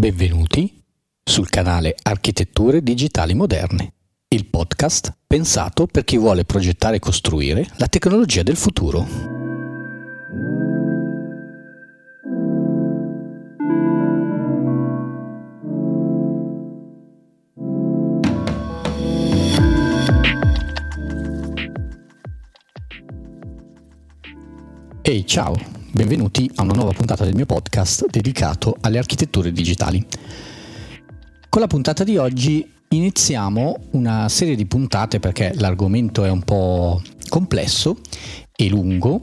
Benvenuti sul canale Architetture Digitali Moderne, il podcast pensato per chi vuole progettare e costruire la tecnologia del futuro. Ehi, ciao, benvenuti a una nuova puntata del mio podcast dedicato alle architetture digitali. Con la puntata di oggi iniziamo una serie di puntate perché l'argomento è un po' complesso e lungo,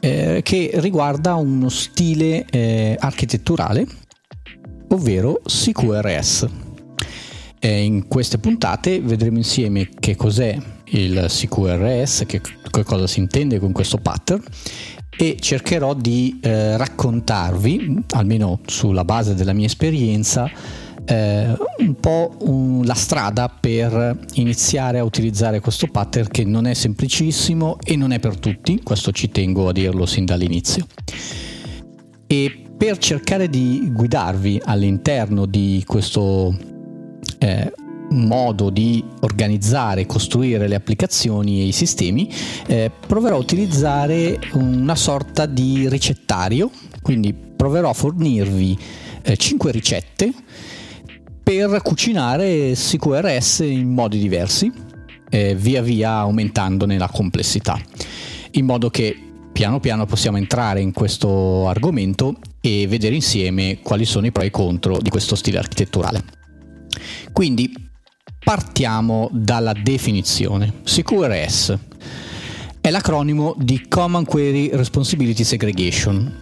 eh, che riguarda uno stile eh, architetturale, ovvero CQRS. Eh, in queste puntate vedremo insieme che cos'è il CQRS, che, che cosa si intende con questo pattern e cercherò di eh, raccontarvi, almeno sulla base della mia esperienza, eh, un po' un, la strada per iniziare a utilizzare questo pattern che non è semplicissimo e non è per tutti, questo ci tengo a dirlo sin dall'inizio. E per cercare di guidarvi all'interno di questo eh, modo di organizzare e costruire le applicazioni e i sistemi, eh, proverò a utilizzare una sorta di ricettario, quindi proverò a fornirvi eh, 5 ricette per cucinare CQRS in modi diversi, eh, via via aumentandone la complessità, in modo che piano piano possiamo entrare in questo argomento e vedere insieme quali sono i pro e i contro di questo stile architetturale. Quindi partiamo dalla definizione. CQRS è l'acronimo di Common Query Responsibility Segregation.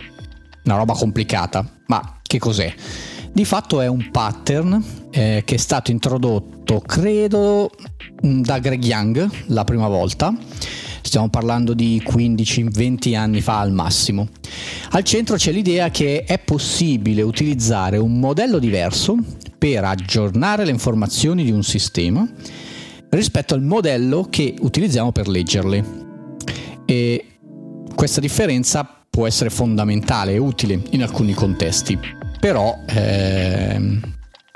Una roba complicata, ma che cos'è? Di fatto è un pattern eh, che è stato introdotto, credo, da Greg Young la prima volta. Stiamo parlando di 15-20 anni fa al massimo. Al centro c'è l'idea che è possibile utilizzare un modello diverso per aggiornare le informazioni di un sistema rispetto al modello che utilizziamo per leggerle. E questa differenza può essere fondamentale e utile in alcuni contesti, però ehm,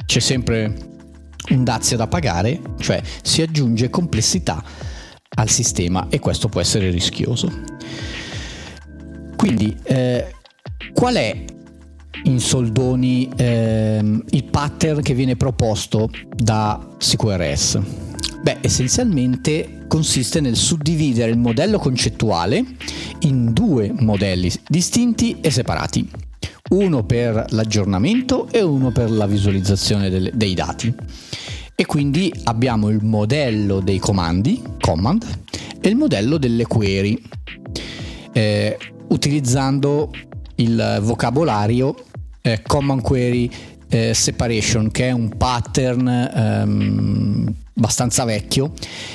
c'è sempre un dazio da pagare, cioè si aggiunge complessità al sistema e questo può essere rischioso. Quindi eh, qual è in soldoni ehm, il pattern che viene proposto da CQRS? Beh, essenzialmente consiste nel suddividere il modello concettuale in due modelli distinti e separati, uno per l'aggiornamento e uno per la visualizzazione del, dei dati. E quindi abbiamo il modello dei comandi, command, e il modello delle query, eh, utilizzando il vocabolario eh, Common Query eh, Separation, che è un pattern ehm, abbastanza vecchio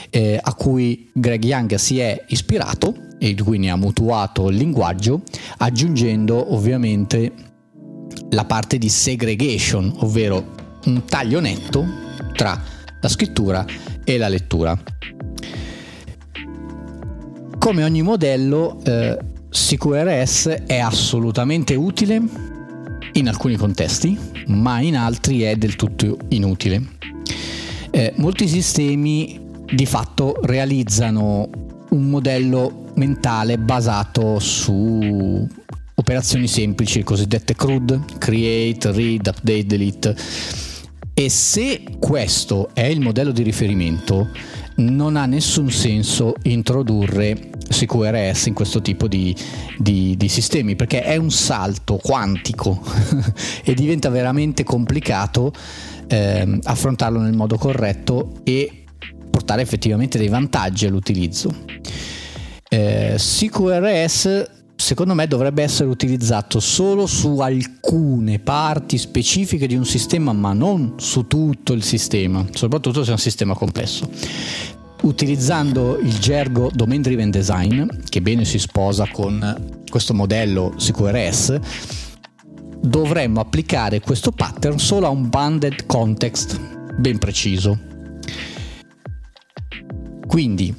eh, a cui Greg Young si è ispirato e di cui ne ha mutuato il linguaggio, aggiungendo ovviamente la parte di segregation, ovvero un taglio netto tra la scrittura e la lettura. Come ogni modello, eh, CQRS è assolutamente utile in alcuni contesti, ma in altri è del tutto inutile. Eh, molti sistemi di fatto realizzano un modello mentale basato su operazioni semplici, cosiddette CRUD, create, read, update, delete. E se questo è il modello di riferimento, non ha nessun senso introdurre CQRS in questo tipo di, di, di sistemi perché è un salto quantico e diventa veramente complicato eh, affrontarlo nel modo corretto e portare effettivamente dei vantaggi all'utilizzo. Eh, CQRS secondo me dovrebbe essere utilizzato solo su alcune parti specifiche di un sistema, ma non su tutto il sistema, soprattutto se è un sistema complesso. Utilizzando il gergo Domain Driven Design, che bene si sposa con questo modello CQRS, dovremmo applicare questo pattern solo a un banded context ben preciso. Quindi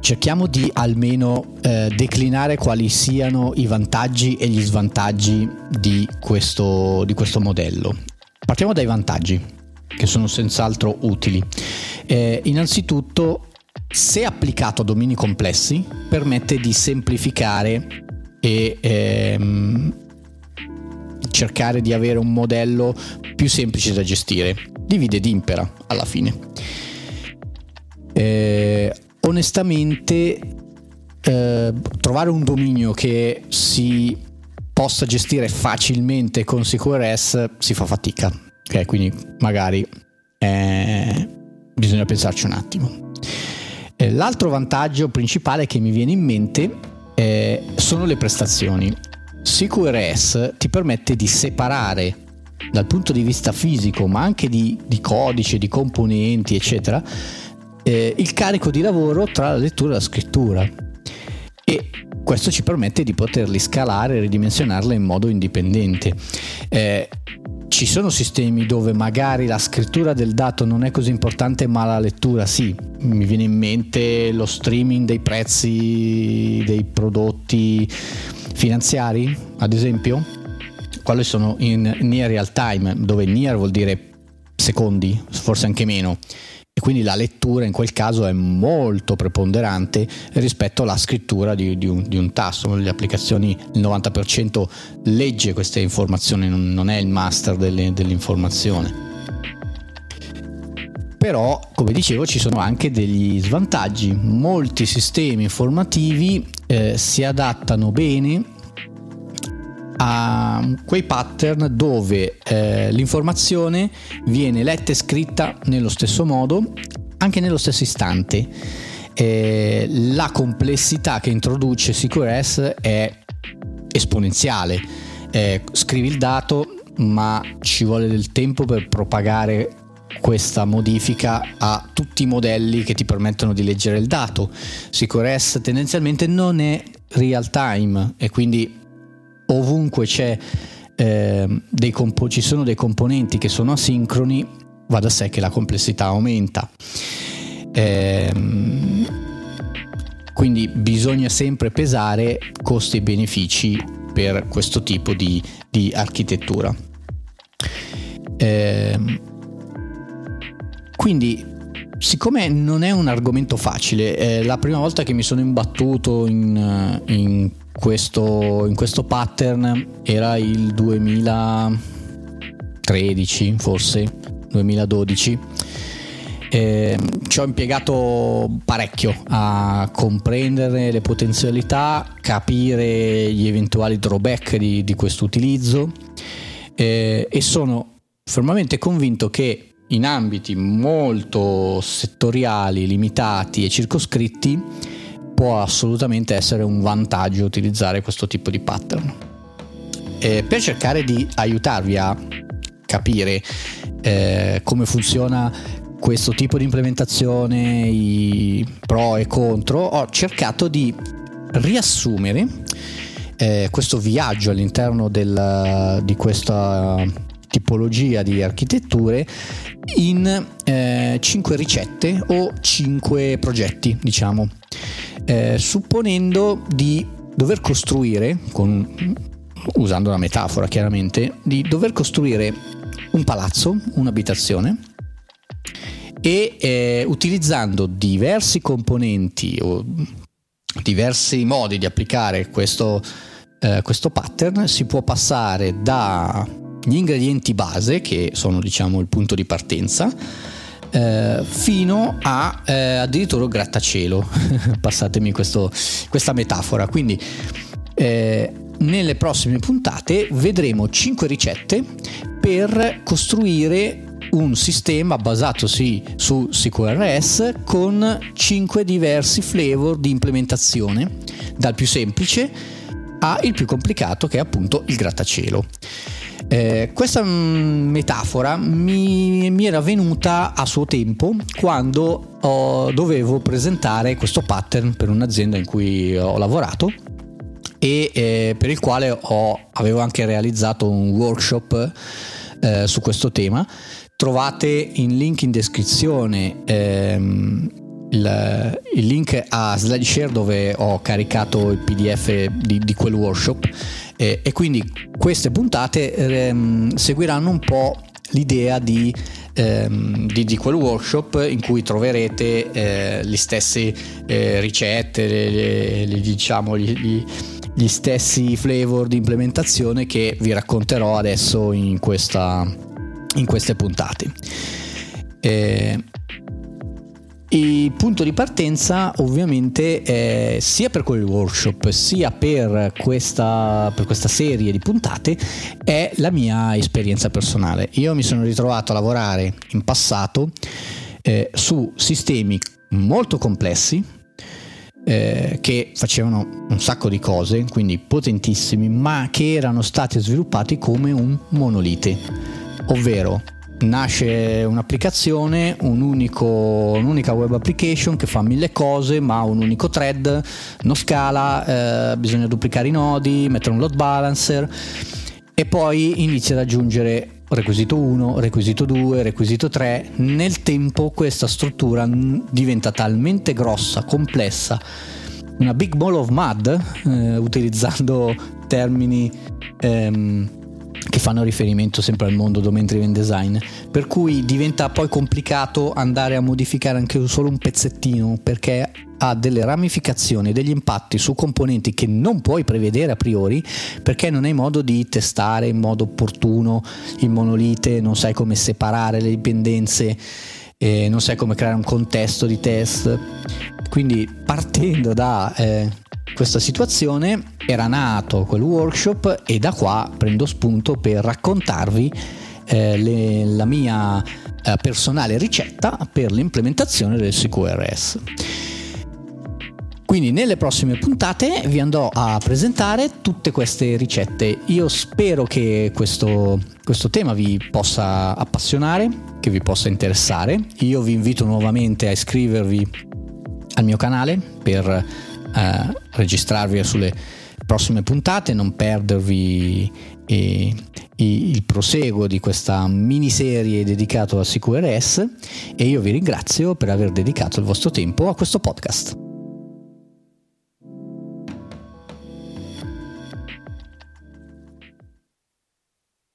cerchiamo di almeno eh, declinare quali siano i vantaggi e gli svantaggi di questo, di questo modello. Partiamo dai vantaggi, che sono senz'altro utili. Eh, innanzitutto, se applicato a domini complessi, permette di semplificare e ehm, cercare di avere un modello più semplice da gestire. Divide ed impera alla fine. Eh, onestamente eh, trovare un dominio che si possa gestire facilmente con CQRS si fa fatica. Ok, quindi magari eh, bisogna pensarci un attimo. Eh, l'altro vantaggio principale che mi viene in mente eh, sono le prestazioni. CQRS ti permette di separare dal punto di vista fisico, ma anche di, di codice, di componenti, eccetera, eh, il carico di lavoro tra la lettura e la scrittura e questo ci permette di poterli scalare e ridimensionarle in modo indipendente. Eh, ci sono sistemi dove magari la scrittura del dato non è così importante ma la lettura sì. Mi viene in mente lo streaming dei prezzi dei prodotti finanziari, ad esempio. Quali sono in near real time, dove near vuol dire secondi, forse anche meno e quindi la lettura in quel caso è molto preponderante rispetto alla scrittura di, di, un, di un, tasto. Le applicazioni il 90% legge queste informazioni, non, è il master delle, dell'informazione. Però, come dicevo, ci sono anche degli svantaggi. Molti sistemi informativi eh, si adattano bene a quei pattern dove eh, l'informazione viene letta e scritta nello stesso modo, anche nello stesso istante. Eh, la complessità che introduce CQRS è esponenziale. Eh, scrivi il dato, ma ci vuole del tempo per propagare questa modifica a tutti i modelli che ti permettono di leggere il dato. CQRS tendenzialmente non è real time e quindi ovunque eh, compo- ci sono dei componenti che sono asincroni, va da sé che la complessità aumenta. Eh, quindi bisogna sempre pesare costi e benefici per questo tipo di, di architettura. Eh, quindi, siccome non è un argomento facile, è la prima volta che mi sono imbattuto in, in questo, in questo pattern era il 2013 forse 2012 eh, ci ho impiegato parecchio a comprendere le potenzialità capire gli eventuali drawback di, di questo utilizzo eh, e sono fermamente convinto che in ambiti molto settoriali, limitati e circoscritti può assolutamente essere un vantaggio utilizzare questo tipo di pattern. E per cercare di aiutarvi a capire eh, come funziona questo tipo di implementazione, i pro e contro, ho cercato di riassumere eh, questo viaggio all'interno del, di questa tipologia di architetture in eh, 5 ricette o 5 progetti, diciamo eh, supponendo di dover costruire, con, usando una metafora chiaramente, di dover costruire un palazzo, un'abitazione, e eh, utilizzando diversi componenti o diversi modi di applicare questo, eh, questo pattern si può passare dagli ingredienti base che sono diciamo il punto di partenza eh, fino a eh, addirittura grattacielo passatemi questo, questa metafora quindi eh, nelle prossime puntate vedremo 5 ricette per costruire un sistema basato sì, su CQRS con 5 diversi flavor di implementazione, dal più semplice al più complicato che è appunto il grattacielo. Eh, questa mm, metafora mi, mi, era venuta a suo tempo quando ho, dovevo presentare questo pattern per un'azienda in cui ho lavorato e eh, per il quale ho, avevo anche realizzato un workshop eh, su questo tema. Trovate in link in descrizione ehm, il, il, link a SlideShare dove ho caricato il PDF di, di quel workshop eh, e quindi queste puntate ehm, seguiranno un po' l'idea di, ehm, di, di, quel workshop in cui troverete eh, le stesse eh, ricette, le, le, le, diciamo, gli, gli gli stessi flavor di implementazione che vi racconterò adesso in, questa, in queste puntate. Eh, il punto di partenza ovviamente è sia per quel workshop sia per questa, per questa, serie di puntate è la mia esperienza personale. Io mi sono ritrovato a lavorare in passato eh, su sistemi molto complessi eh, che facevano un sacco di cose, quindi potentissimi, ma che erano stati sviluppati come un monolite, ovvero nasce un'applicazione, un unico, un'unica web application che fa mille cose, ma un unico thread, non scala, eh, bisogna duplicare i nodi, mettere un load balancer e poi inizia ad aggiungere requisito 1, requisito 2, requisito 3, nel tempo questa struttura diventa talmente grossa, complessa, una big ball of mud, eh, utilizzando termini ehm, che fanno riferimento sempre al mondo domain driven design, per cui diventa poi complicato andare a modificare anche solo un pezzettino perché ha delle ramificazioni, degli impatti su componenti che non puoi prevedere a priori perché non hai modo di testare in modo opportuno il monolite, non sai come separare le dipendenze, eh, non sai come creare un contesto di test. Quindi partendo da eh, questa situazione era nato quel workshop e da qua prendo spunto per raccontarvi eh, le, la mia eh, personale ricetta per l'implementazione del CQRS. Quindi nelle prossime puntate vi andrò a presentare tutte queste ricette. Io spero che questo, questo tema vi possa appassionare, che vi possa interessare. Io vi invito nuovamente a iscrivervi al mio canale per eh, registrarvi sulle prossime puntate, non perdervi eh, il proseguo di questa miniserie dedicata a CQRS e io vi ringrazio per aver dedicato il vostro tempo a questo podcast.